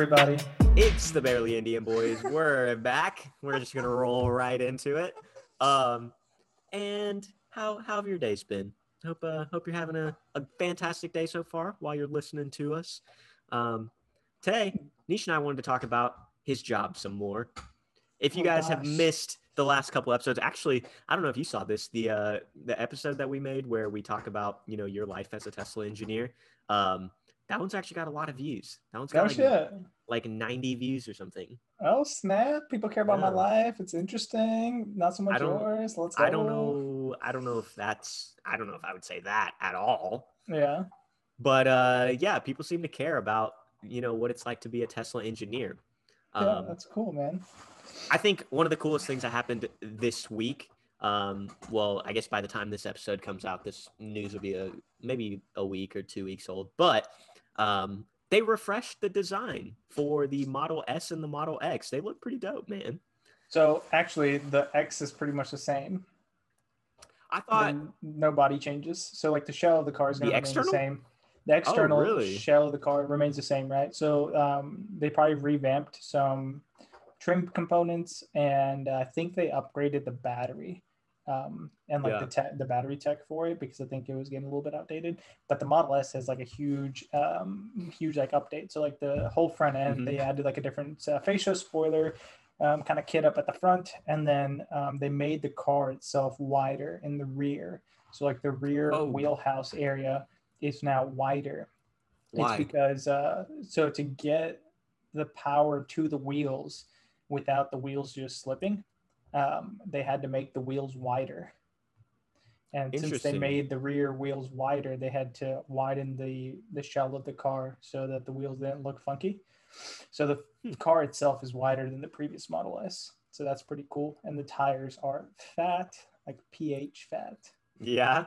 Everybody? It's the Barely Indian Boys. We're back. We're just gonna roll right into it. Um, and how how have your days been? Hope uh, hope you're having a, a fantastic day so far while you're listening to us. Um, today, Nish and I wanted to talk about his job some more. If you Oh, guys have missed the last couple episodes, actually, I don't know if you saw this the uh, the episode that we made where we talk about you know your life as a Tesla engineer. Um, that one's actually got a lot of views. That one's got Oh like, shit! like 90 views or something. Oh snap! People care about my life. It's interesting. Not so much yours. Let's go. I don't know. I don't know if that's. I don't know if I would say that at all. Yeah. But uh, yeah, people seem to care about you know what it's like to be a Tesla engineer. Yeah, Um, that's cool, man. I think one of the coolest things that happened this week. Um, well, I guess by the time this episode comes out, this news will be a maybe a week or two weeks old. But um, they refreshed the design for the Model S and the Model X. They look pretty dope, man. So actually, the X is pretty much the same. I thought Then no body changes. So like the shell of the car is going The to remain external? the same. The external really? shell of the car remains the same, right? So um, they probably revamped some trim components, and I think they upgraded the battery um, and like Yeah. the the battery tech for it because I think it was getting a little bit outdated. But the Model S has like a huge, um, huge like update. So like the whole front end, Mhm. they added like a different uh, fascia spoiler um, kind of kit up at the front, and then um, they made the car itself wider in the rear. So like the rear Oh. wheelhouse area is now wider. why? It's because uh, so to get the power to the wheels without the wheels just slipping, um, they had to make the wheels wider. And since they made the rear wheels wider, they had to widen the the shell of the car so that the wheels didn't look funky. So the Hmm. car itself is wider than the previous Model S. So that's pretty cool. And the tires are fat, like PH fat. yeah.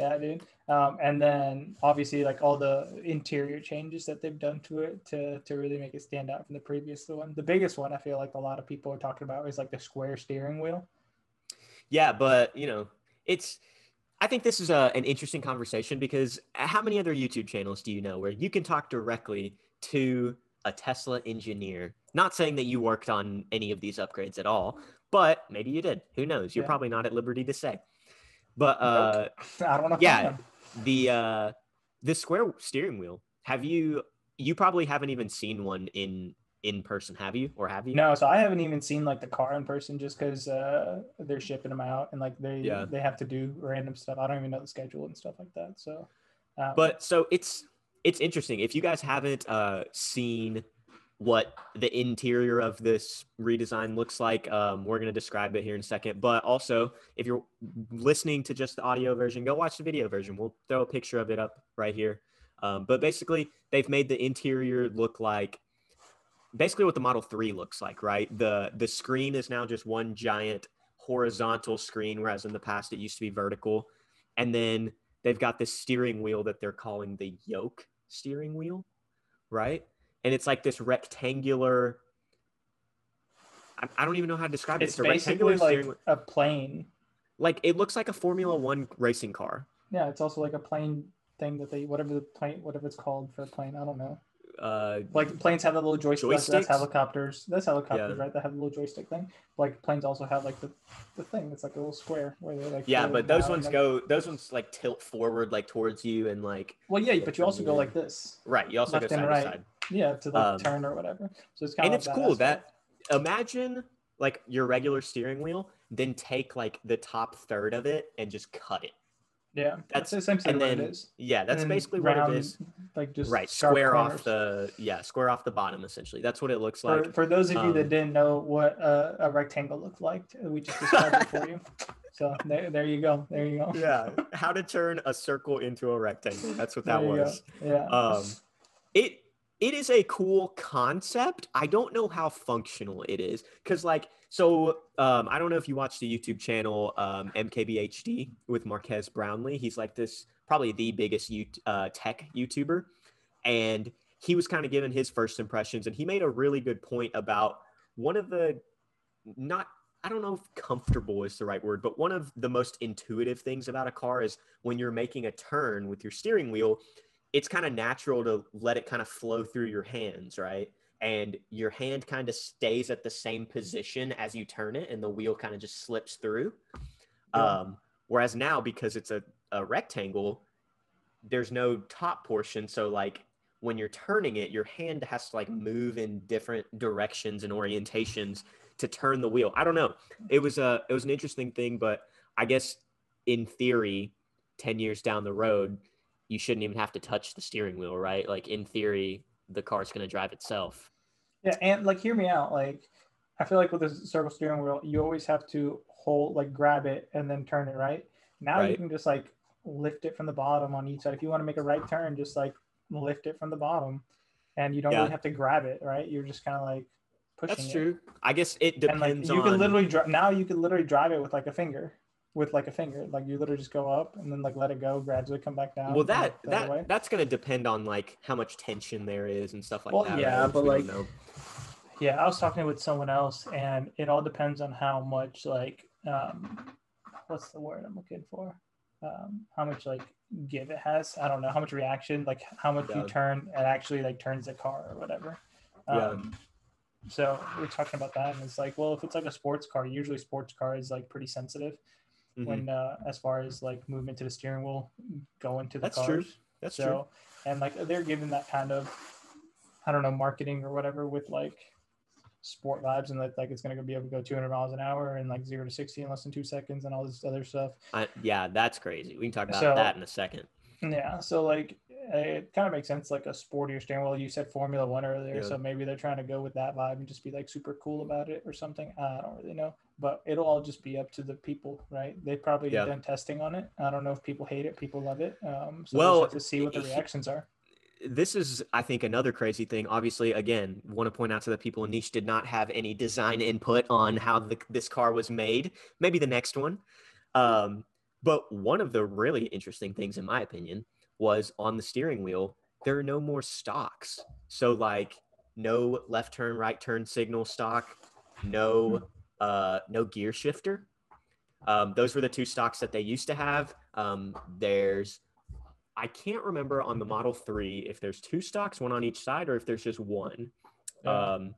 Yeah, dude. Um, and then obviously like all the interior changes that they've done to it to to really make it stand out from the previous one. The biggest one I feel like a lot of people are talking about is like the square steering wheel. Yeah, but you know, it's. I think this is a, an interesting conversation because how many other YouTube channels do you know where you can talk directly to a Tesla engineer? Not saying that you worked on any of these upgrades at all, but maybe you did. Who knows? You're Yeah. probably not at liberty to say. But uh, I don't know. Yeah. the uh, the square steering wheel. Have you? You probably haven't even seen one in in person, have you? Or have you? No, so I haven't even seen like the car in person just because uh, they're shipping them out and like they Yeah. they have to do random stuff. I don't even know the schedule and stuff like that. So, um, but so it's it's interesting if you guys haven't uh seen what the interior of this redesign looks like um, we're going to describe it here in a second but also if you're listening to just the audio version go watch the video version. We'll throw a picture of it up right here. Um, but basically they've made the interior look like basically what the model 3 looks like right? The the screen is now just one giant horizontal screen whereas in the past it used to be vertical. And then they've got this steering wheel that they're calling the yoke steering wheel, right? And it's like this rectangular. I, I don't even know how to describe it's it. It's a rectangular basically like steering wheel. a plane. Like it looks like a Formula One racing car. Yeah, it's also like a plane thing that they whatever the plane whatever it's called for a plane. I don't know. Uh, Like planes have that little joystick. That's, that's helicopters. That's helicopters, Yeah. right? That have a little joystick thing. Like planes also have like the, the thing. It's like a little square where they like. yeah, but those ones go. Those ones like tilt forward, like towards you, and like Well, yeah, but you also go like this. right. You also go side right. to side. Yeah, to like Um, turn or whatever. So it's kind and of. it's cool that imagine like your regular steering wheel, then take like the top third of it and just cut it. Yeah, that's- that's essentially and what then it is. Yeah, that's basically what it is. Like just right square corners. off the yeah square off the bottom essentially that's what it looks like for those of you um, that didn't know what uh, a rectangle looked like, we just described it for you. So there, there you go. There you go. yeah how to turn a circle into a rectangle that's what that you go. was Yeah. um it it is a cool concept. I don't know how functional it is because like so um i don't know if you watch the youtube channel um mkbhd with marques brownlee. He's like this probably the biggest you uh, tech youtuber. And he was kind of giving his first impressions and he made a really good point about one of the not I don't know if comfortable is the right word, but one of the most intuitive things about a car is when you're making a turn with your steering wheel, it's kind of natural to let it kind of flow through your hands, right? And your hand kind of stays at the same position as you turn it, and the wheel kind of just slips through. Yeah. Um, whereas now, because it's a, a rectangle, there's no top portion. So, like, when you're turning it, your hand has to like move in different directions and orientations to turn the wheel. I don't know. It was a it was an interesting thing, but I guess in theory, 10 years down the road, you shouldn't even have to touch the steering wheel, right? Like in theory, the car's going to drive itself. Yeah, and like hear me out. Like I feel like with a circle steering wheel, you always have to hold like grab it and then turn it right. Now you can just like lift it from the bottom on each side. If you want to make a right turn, just like lift it from the bottom, and you don't Yeah. really have to grab it. Right? You're just kind of like pushing. That's it. true. I guess it And like depends you on can literally dri- now you can literally drive it with like a finger, with like a finger. Like you literally just go up and then like let it go, gradually come back down. well that that that's going to depend on like how much tension there is and stuff like Well, that. yeah, right? But, like. Yeah, I was talking with someone else, and it all depends on how much like um, what's the word I'm looking for? Um, how much like give it has. I don't know how much reaction, like how much Yeah. you turn, it actually like turns the car or whatever. Yeah. Um, so we're talking about that, and it's like, well, if it's like a sports car, usually sports car is like pretty sensitive Mhm. when uh, as far as like movement to the steering wheel, going to the That's cars. true. That's true. so, and like they're giving that kind of, I don't know, marketing or whatever with like sport vibes and that like it's gonna be able to go 200 miles an hour and like zero to 60 in less than two seconds and all this other stuff. I, yeah, that's crazy. We can talk about So- that in a second. Yeah, so like it kind of makes sense like a sportier steering wheel. You said Formula One earlier, Yeah. so maybe they're trying to go with that vibe and just be like super cool about it or something. I don't really know, but it'll all just be up to the people, right? They probably Yeah. done testing on it. I don't know if people hate it, people love it. Um, so Well, we'll have to see what the reactions are. this is i think another crazy thing obviously again want to point out to the people Nish did not have any design input on how the, this car was made maybe the next one um, but one of the really interesting things in my opinion was on the steering wheel there are no more stocks so like no left turn right turn signal stock no uh, no gear shifter um, those were the two stocks that they used to have um, there's I can't remember on the Model 3 if there's two stocks, one on each side, or if there's just one. Yeah. Um,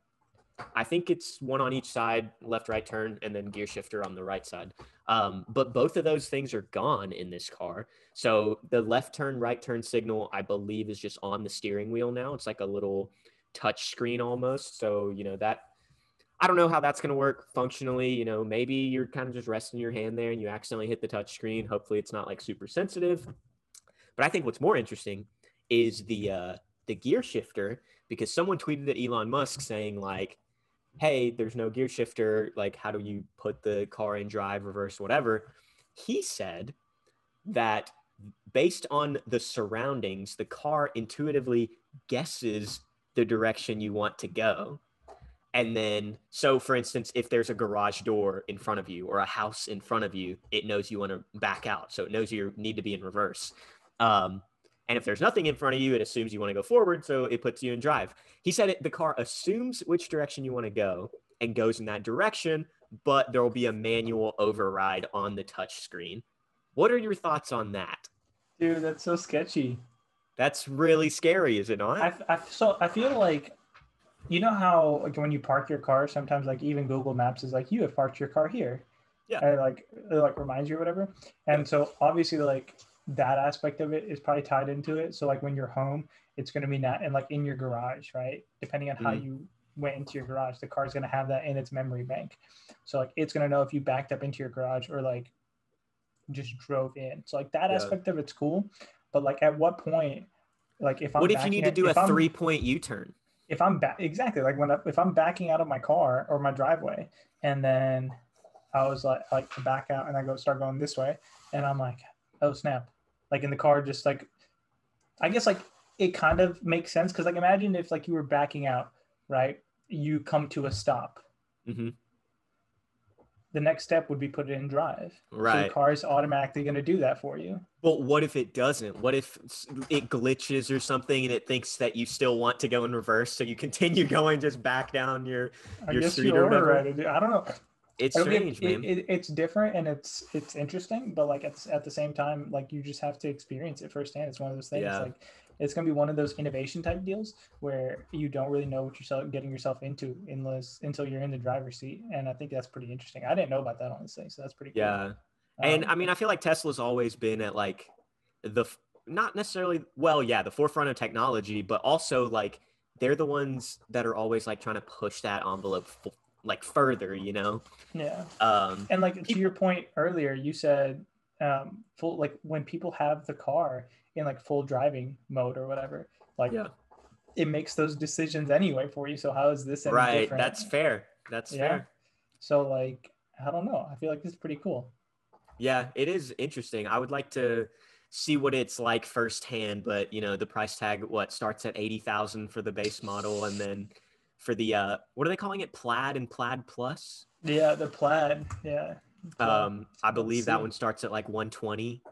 I think it's one on each side, left, right turn, and then gear shifter on the right side. Um, but both of those things are gone in this car. So the left turn, right turn signal, I believe, is just on the steering wheel now. It's like a little touch screen almost. So, you know, that I don't know how that's going to work functionally. You know, maybe you're kind of just resting your hand there and you accidentally hit the touch screen. Hopefully, it's not like super sensitive. But I think what's more interesting is the uh, the gear shifter because someone tweeted at Elon Musk saying like, "Hey, there's no gear shifter. Like, how do you put the car in drive, reverse, whatever?" He said that based on the surroundings, the car intuitively guesses the direction you want to go. And then, so for instance, if there's a garage door in front of you or a house in front of you, it knows you want to back out. So it knows you need to be in reverse. Um, and if there's nothing in front of you, it assumes you want to go forward. So it puts you in drive. He said it, the car assumes which direction you want to go and goes in that direction, but there will be a manual override on the touch screen. What are your thoughts on that? Dude, that's so sketchy. That's really scary, is it not? I, I so I feel like you know how like when you park your car sometimes like even Google Maps is like you have parked your car here. Yeah. And like it like reminds you or whatever. And so obviously like that aspect of it is probably tied into it. So like when you're home, it's gonna be not and like in your garage, right? Depending on how Mhm. you went into your garage, the car's gonna have that in its memory bank. So like it's gonna know if you backed up into your garage or like just drove in. So like that Yeah. aspect of it's cool. But like at what point like if I'm what if you need to do a three point U turn? If I'm back exactly like when I, if I'm backing out of my car or my driveway and then I was like like to back out and I go start going this way and I'm like oh snap. Like in the car just like I guess like it kind of makes sense because like imagine if like you were backing out right? You come to a stop. Hmm the next step would be put it in drive so Right. the car is automatically going to do that for you But what if it doesn't? What if it glitches or something and it thinks that you still want to go in reverse, so you continue going just back down your? I Your street or you're whatever? right I don't know It's strange, it- man. it- it's different and it's it's interesting, but like at, at the same time, like you just have to experience it firsthand. It's one of those things. Yeah. Like it's going to be one of those innovation type deals where you don't really know what you're getting yourself into unless until you're in the driver's seat. And I think that's pretty interesting. I didn't know about that honestly, so that's pretty cool. Yeah, um, and I mean, I feel like Tesla's always been at like the not necessarily well, yeah, the forefront of technology, but also like they're the ones that are always like trying to push that envelope f- like further, you know? Yeah. Um, and like to your point earlier, you said um, full like when people have the car in like full driving mode or whatever, like yeah. it makes those decisions anyway for you. So how is this right? Different? That's fair. That's yeah. fair. So like I don't know. I feel like this is pretty cool. Yeah, it is interesting. I would like to see what it's like firsthand, but you know, the price tag what starts at eighty thousand for the base model, and then for the uh, what are they calling it? Plaid and Plaid Plus. Yeah, the Plaid. Yeah. Um, I believe that one starts at like 120.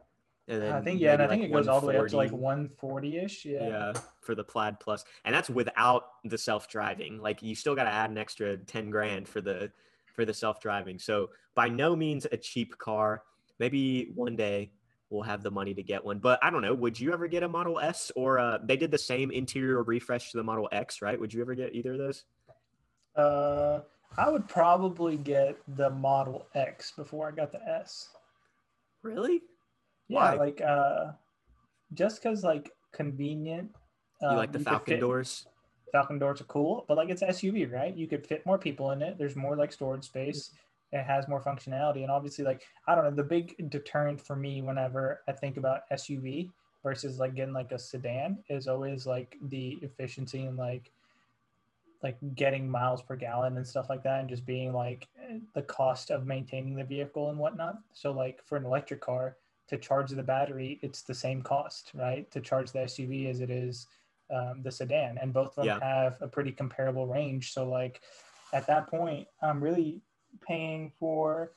And then I think yeah, and I think it goes all the way up to like 140 ish. Yeah. Yeah, for the Plaid Plus, and that's without the self driving. Like you still got to add an extra 10 grand for the for the self driving. So by no means a cheap car. Maybe one day we'll have the money to get one. But I don't know. Would you ever get a Model S or uh, they did the same interior refresh to the Model X, right? Would you ever get either of those? Uh, I would probably get the Model X before I got the S. Really? Yeah, Why? like uh, just because like convenient. Um, you like the you Falcon fit, doors? Falcon doors are cool, but like it's SUV, right? You could fit more people in it. There's more like storage space. It has more functionality, and obviously, like I don't know, the big deterrent for me whenever I think about SUV versus like getting like a sedan is always like the efficiency and like like getting miles per gallon and stuff like that and just being like the cost of maintaining the vehicle and whatnot so like for an electric car to charge the battery it's the same cost right to charge the suv as it is um, the sedan and both of them yeah. have a pretty comparable range so like at that point i'm really paying for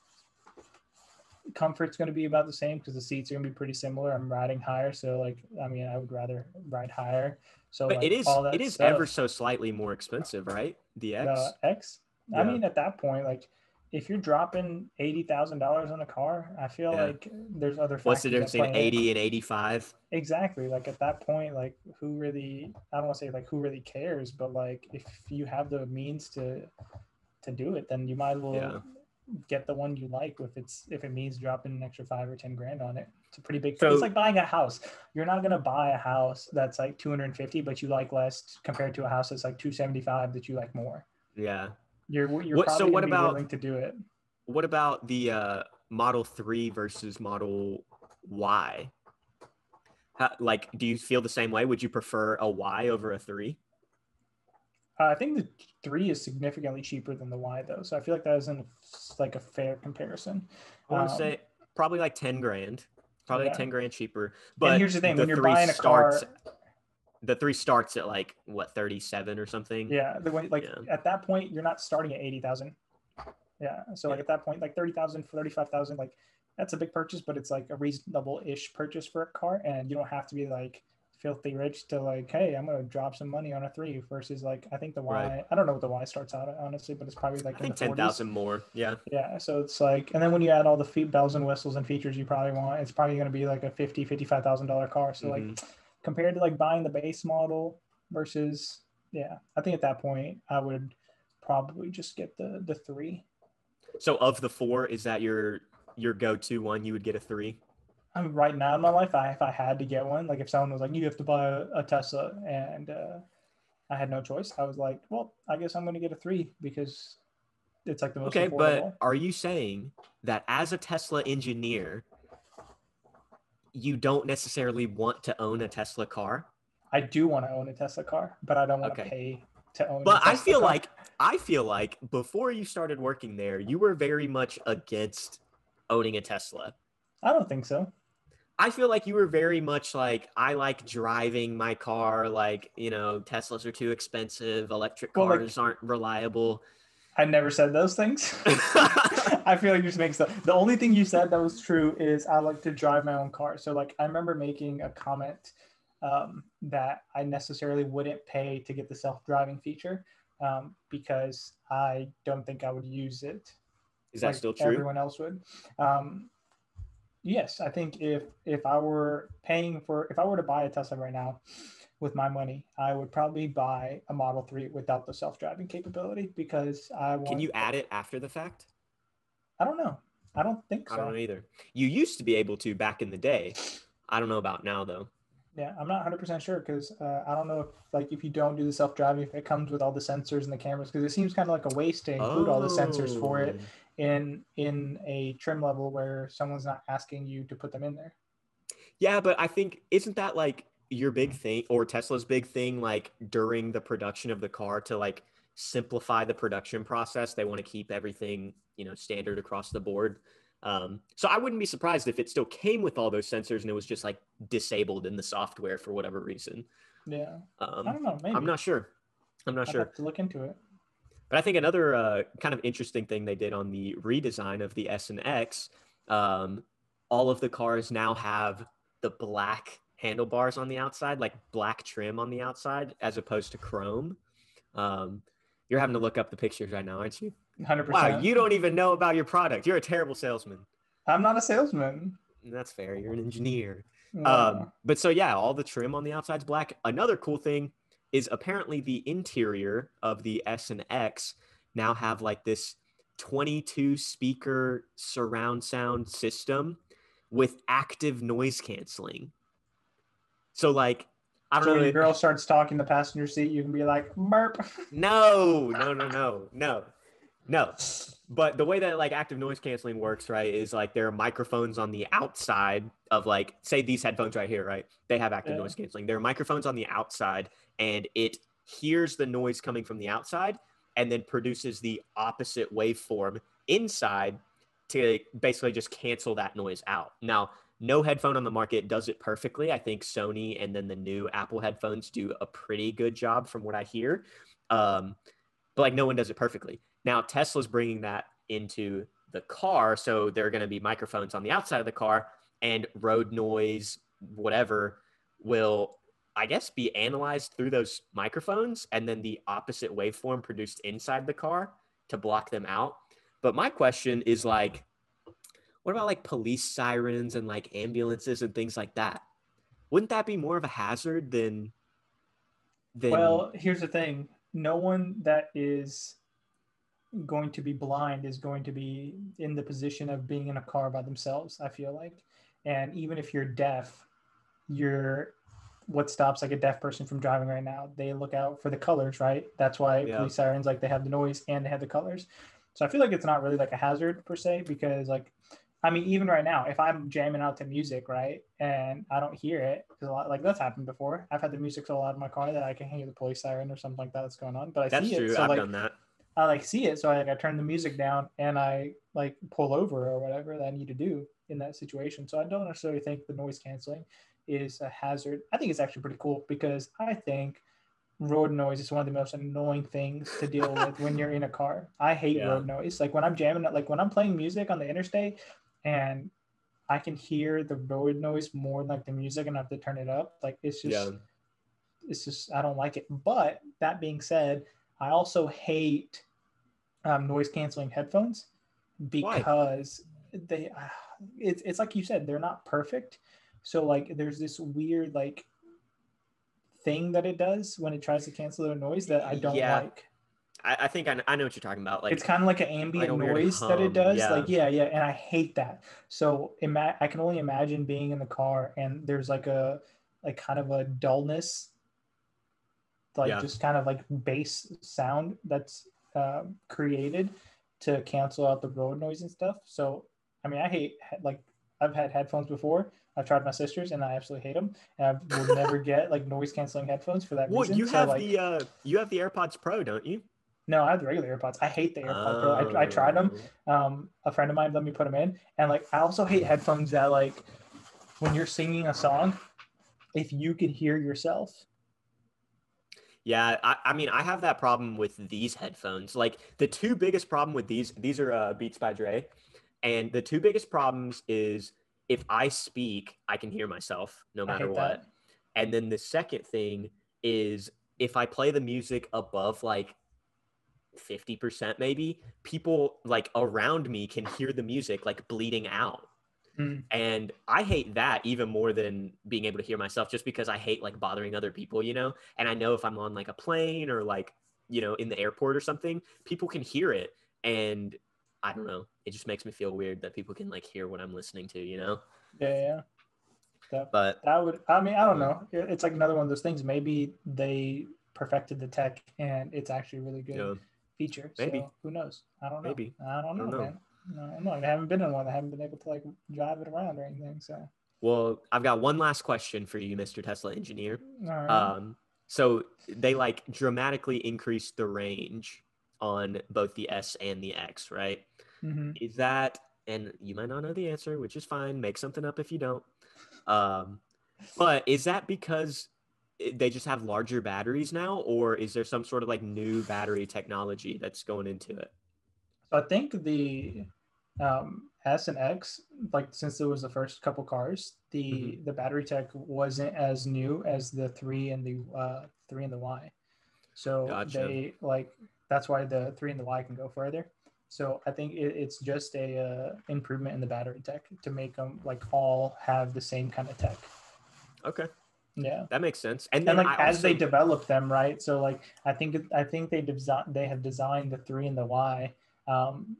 comfort's going to be about the same because the seats are going to be pretty similar i'm riding higher so like i mean i would rather ride higher so but like, it is it is stuff, ever so slightly more expensive, right? The X. The X. Yeah. I mean, at that point, like if you're dropping eighty thousand dollars on a car, I feel yeah. like there's other. Factors. What's the difference between eighty and eighty-five? Exactly. Like at that point, like who really? I don't want to say like who really cares, but like if you have the means to to do it, then you might as well yeah. get the one you like. If it's if it means dropping an extra five or ten grand on it. It's a pretty big. So, it's like buying a house. You're not gonna buy a house that's like 250, but you like less compared to a house that's like 275 that you like more. Yeah. You're you're what, so what about willing to do it. What about the uh, Model Three versus Model Y? How, like, do you feel the same way? Would you prefer a Y over a three? Uh, I think the three is significantly cheaper than the Y though, so I feel like that isn't like a fair comparison. I want to um, say probably like ten grand probably yeah. 10 grand cheaper. But and here's the thing: the when you're buying a starts, car, the three starts at like what 37 or something. Yeah, the way like yeah. at that point you're not starting at 80,000. Yeah, so like at that point, like 30,000, 35,000, like that's a big purchase, but it's like a reasonable-ish purchase for a car, and you don't have to be like filthy rich to like, hey, I'm gonna drop some money on a three versus like I think the Y. Right. I don't know what the Y starts out at honestly, but it's probably like I think ten thousand more. Yeah. Yeah. So it's like, and then when you add all the feet, bells and whistles and features you probably want, it's probably gonna be like a fifty, fifty-five thousand dollar car. So mm-hmm. like compared to like buying the base model versus yeah, I think at that point I would probably just get the the three. So of the four, is that your your go to one? You would get a three. I mean, right now in my life, I, if I had to get one, like if someone was like, you have to buy a, a Tesla, and uh, I had no choice, I was like, well, I guess I'm going to get a three because it's like the most. Okay, affordable. but are you saying that as a Tesla engineer, you don't necessarily want to own a Tesla car? I do want to own a Tesla car, but I don't want okay. to pay to own. But I feel car. like I feel like before you started working there, you were very much against owning a Tesla. I don't think so. I feel like you were very much like I like driving my car. Like you know, Teslas are too expensive. Electric cars well, like, aren't reliable. I never said those things. I feel like you just make stuff. The only thing you said that was true is I like to drive my own car. So like I remember making a comment um, that I necessarily wouldn't pay to get the self-driving feature um, because I don't think I would use it. Is that like still true? Everyone else would. Um, Yes, I think if if I were paying for if I were to buy a Tesla right now with my money, I would probably buy a Model 3 without the self-driving capability because I want Can you add it after the fact? I don't know. I don't think so. I don't know either. You used to be able to back in the day. I don't know about now though. Yeah, I'm not 100% sure because uh, I don't know if like if you don't do the self-driving if it comes with all the sensors and the cameras because it seems kind of like a waste to include all the sensors for it Oh. in in a trim level where someone's not asking you to put them in there. Yeah, but I think isn't that like your big thing or Tesla's big thing like during the production of the car to like simplify the production process? They want to keep everything, you know, standard across the board. Um, so I wouldn't be surprised if it still came with all those sensors and it was just like disabled in the software for whatever reason. Yeah, I Um, don't know. Maybe I'm not sure. I'm not I'd sure. have to look into it. But I think another uh, kind of interesting thing they did on the redesign of the S and X, um, all of the cars now have the black handlebars on the outside, like black trim on the outside, as opposed to chrome. Um, you're having to look up the pictures right now, aren't you? 100%. Wow, you don't even know about your product. You're a terrible salesman. I'm not a salesman. That's fair. You're an engineer. No. Um, but so yeah, all the trim on the outside's black. Another cool thing is apparently the interior of the S and X now have like this 22 speaker surround sound system with active noise canceling. So like I don't so know. when your girl starts talking in the passenger seat, you can be like, "Merp." no, no, no, no, no, no. But the way that like active noise canceling works, right, is like there are microphones on the outside of like, say these headphones right here, right? They have active Yeah. noise canceling. There are microphones on the outside, and it hears the noise coming from the outside and then produces the opposite waveform inside to basically just cancel that noise out. Now, no headphone on the market does it perfectly. I think Sony and then the new Apple headphones do a pretty good job from what I hear. Um, but like no one does it perfectly. Now Tesla's bringing that into the car, so there are going to be microphones on the outside of the car, and road noise, whatever, will I guess be analyzed through those microphones, and then the opposite waveform produced inside the car to block them out. But my question is like, what about like police sirens and like ambulances and things like that? Wouldn't that be more of a hazard than? than Well, here's the thing no one that is going to be blind is going to be in the position of being in a car by themselves, I feel like. And even if you're deaf, you're what stops like a deaf person from driving right now they look out for the colors right that's why Yeah. police sirens like they have the noise and they have the colors so i feel like it's not really like a hazard per se because like i mean even right now if i'm jamming out to music right and i don't hear it because a lot like that's happened before i've had the music so loud in my car that i can hear the police siren or something like that that's going on but i that's see true. it so I've like done that. I like see it, so I like I turn the music down and I like pull over or whatever that I need to do in that situation. So I don't necessarily think the noise canceling is a hazard. I think it's actually pretty cool because I think road noise is one of the most annoying things to deal with when you're in a car. I hate Yeah. road noise. Like when I'm jamming, like when I'm playing music on the interstate and I can hear the road noise more than like the music and I have to turn it up. Like it's just Yeah. it's just I don't like it. But that being said, I also hate um, noise canceling headphones because they uh, it's it's like you said they're not perfect. So like there's this weird like thing that it does when it tries to cancel the noise that I don't Yeah. like. I, I think I, I know what you're talking about. Like it's kind of like an ambient weird noise that it does. yeah. Like yeah, yeah, and I hate that. So ima- I can only imagine being in the car and there's like a like kind of a dullness, like Yeah. just kind of like bass sound that's uh, created to cancel out the road noise and stuff. So I mean, I hate like I've had headphones before. I've tried my sisters and I absolutely hate them. And I will never get like noise canceling headphones for that well, reason. you So, have like, the uh, you have the AirPods Pro, don't you? No, I have the regular AirPods. I hate the AirPod Pro. I, I tried them. Oh. um, a friend of mine let me put them in, and like I also hate headphones that like when you're singing a song, if you could hear yourself. Yeah, I, I mean, I have that problem with these headphones. Like the two biggest problem with these, these are uh, Beats by Dre, and the two biggest problems is if I speak, I can hear myself no matter what. that. And then the second thing is if I play the music above like 50% maybe, people like around me can hear the music like bleeding out. Mm. And I hate that even more than being able to hear myself just because I hate like bothering other people, you know? And I know if I'm on like a plane or like, you know, in the airport or something, people can hear it. And I don't know. It just makes me feel weird that people can like hear what I'm listening to, you know? Yeah, yeah. That, But that would. I mean, I don't know. It's like another one of those things. Maybe they perfected the tech and it's actually really good know, feature. Maybe. So who knows? I don't know. Maybe. I don't know, don't know. man. No, I don't know. I haven't been in one. I haven't been able to like drive it around or anything. So. well, I've got one last question for you, Mr. Tesla engineer. Right. Um, so they like dramatically increased the range on both the S and the X, right? hmm Is that, and you might not know the answer, which is fine. Make something up if you don't. Um, but is that because they just have larger batteries now, or is there some sort of like new battery technology that's going into it? So I think the um, S and X, like since it was the first couple cars, the Mm-hmm. the battery tech wasn't as new as the three and the uh, three and the Y. So Gotcha. they like that's why the three and the Y can go further. So I think it, it's just a uh, improvement in the battery tech to make them like all have the same kind of tech. Okay, Yeah. that makes sense. And then like I as they develop them right so like i think i think they design they have designed the three and the y um,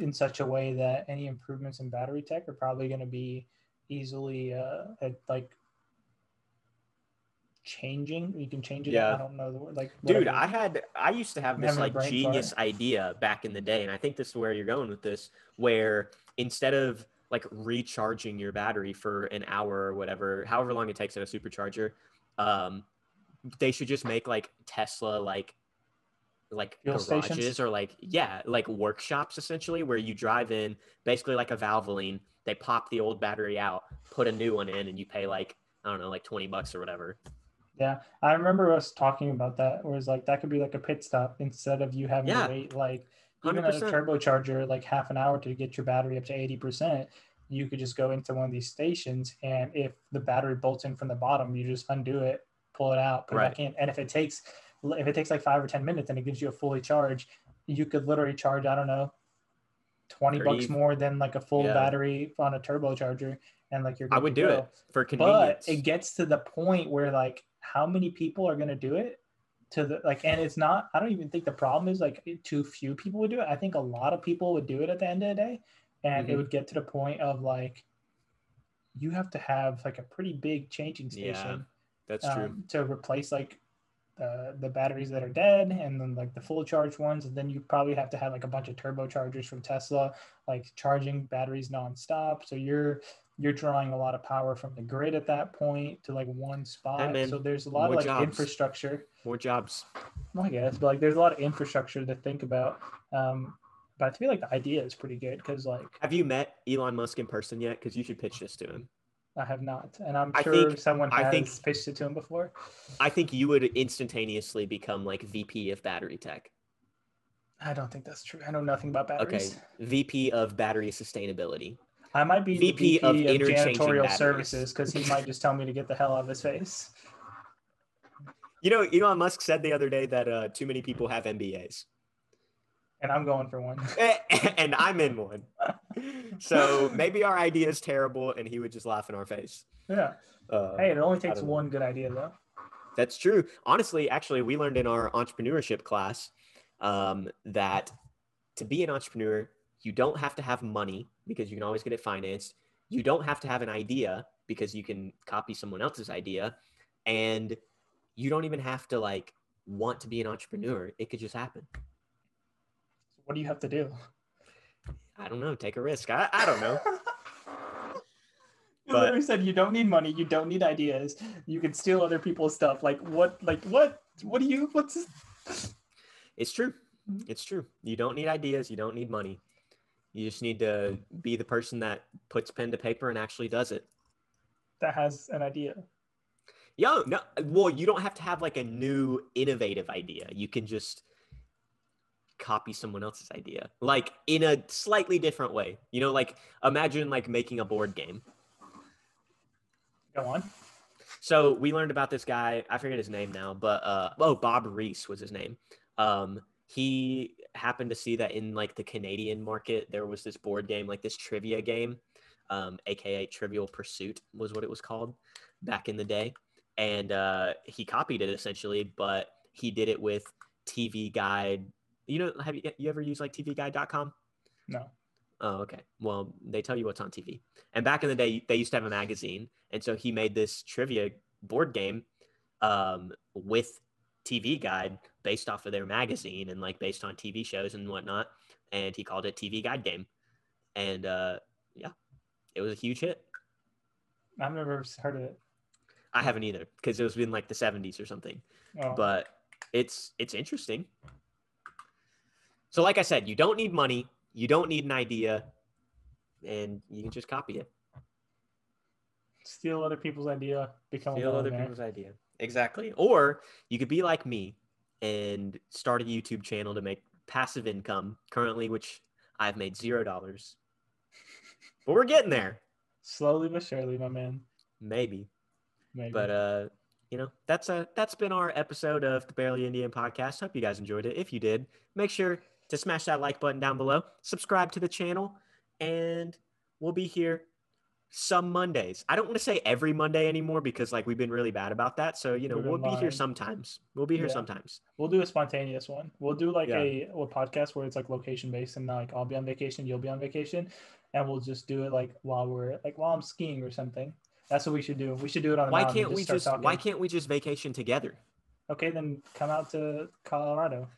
in such a way that any improvements in battery tech are probably going to be easily uh, at, like changing you can change it Yeah. i don't know the word like Dude, whatever. I had I used to have I'm this like genius idea back in the day, and I think this is where you're going with this, where instead of like recharging your battery for an hour or whatever, however long it takes at a supercharger, um, they should just make like Tesla like like Fuel garages stations? or like yeah, like workshops essentially where you drive in basically like a Valvoline, they pop the old battery out, put a new one in, and you pay like I don't know, like 20 bucks or whatever. yeah i remember us talking about that where it's like that could be like a pit stop instead of you having Yeah. to wait like even at a 100%. turbocharger like half an hour to get your battery up to 80% you could just go into one of these stations and if the battery bolts in from the bottom you just undo it pull it out put it back in and if it takes if it takes like five or 10 minutes and it gives you a fully charge you could literally charge i don't know 20 bucks more than like a full Yeah. battery on a turbocharger and like you're I would to do go. it for convenience. but it gets to the point where like how many people are going to do it to the like and it's not i don't even think the problem is like too few people would do it i think a lot of people would do it at the end of the day and it Mhm. would get to the point of like you have to have like a pretty big changing station Yeah, That's true. um, to replace like the the batteries that are dead and then like the full charge ones and then you probably have to have like a bunch of turbochargers from tesla like charging batteries nonstop so you're you're drawing a lot of power from the grid at that point to like one spot so there's a lot of like jobs. infrastructure More jobs. i guess but like there's a lot of infrastructure to think about um but i feel like the idea is pretty good because like Have you met Elon Musk in person yet? Because you should pitch this to him. I have not and i'm I sure think- someone I has think- pitched it to him before I think you would instantaneously become like VP of battery tech. i don't think that's true i know nothing about batteries. Okay, VP of battery sustainability. I might be VP VP, of of, janitorial batteries. services because he might just tell me to get the hell out of his face. You know, Elon Musk said the other day that uh, too many people have MBAs, And I'm going for one. and I'm in one. So maybe our idea is terrible, and he would just laugh in our face. Yeah. Uh, Hey, it only takes one good idea though. That's true. Honestly, actually, we learned in our entrepreneurship class um, that to be an entrepreneur, you don't have to have money because you can always get it financed. You don't have to have an idea because you can copy someone else's idea. And you don't even have to like want to be an entrepreneur. It could just happen. What do you have to do? I don't know. Take a risk. I, I don't know. You But- literally said you don't need money, you don't need ideas, you can steal other people's stuff. Like what? Like what? What do you? What's this? It's true. Mm-hmm. It's true. You don't need ideas. You don't need money. You just need to be the person that puts pen to paper and actually does it. that has an idea? Yo, no, well, you don't have to have like a new innovative idea. You can just copy someone else's idea, like in a slightly different way. You know, like imagine like making a board game. Go on. So we learned about this guy. I forget his name now, but uh, oh, Bob Reese was his name. Um, he happened to see that in like the Canadian market, there was this board game, like this trivia game, um, aka Trivial Pursuit was what it was called back in the day, and uh, he copied it essentially, but he did it with TV Guide. You know, have you, you ever used like TVGuide.com? No. Oh, okay. Well, they tell you what's on TV. And back in the day, they used to have a magazine, and so he made this trivia board game um, with TV Guide based off of their magazine and like based on TV shows and whatnot. And he called it TV Guide Game, and uh, yeah, it was a huge hit. I've never heard of it. I haven't either because it was in like the 70s or something. Oh. But it's it's interesting. So like I said, you don't need money, you don't need an idea, and you can just copy it. steal other people's idea, become Steal other people's idea. Exactly. Or you could be like me and start a YouTube channel to make passive income currently, which I've made zero dollars. But we're getting there. Slowly but surely, my man. Maybe. Maybe. But uh, you know, that's a that's been our episode of the Barely Indian podcast. Hope you guys enjoyed it. If you did, make sure smash that like button down below, subscribe to the channel, and we'll be here some Mondays. I don't want to say every Monday anymore because like we've been really bad about that. So you know, we'll be here sometimes. We'll be here Yeah. sometimes. we'll do a spontaneous one. We'll do like Yeah. a, a podcast where it's like location based and like I'll be on vacation, you'll be on vacation, and we'll just do it like while we're like while I'm skiing or something. That's what we should do. We should do it on. A Why can't we just talking. why can't we just vacation together? Okay, then come out to Colorado.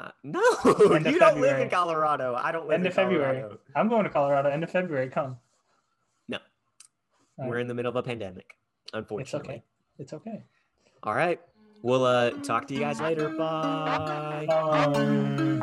Uh, no, End of you don't live in Colorado. I don't live End in of February. Colorado. I'm going to Colorado end of February. Come. No. All We're right. in the middle of a pandemic, Unfortunately, It's unfortunately. okay. It's okay. All right. We'll uh talk to you guys later. Bye. Um,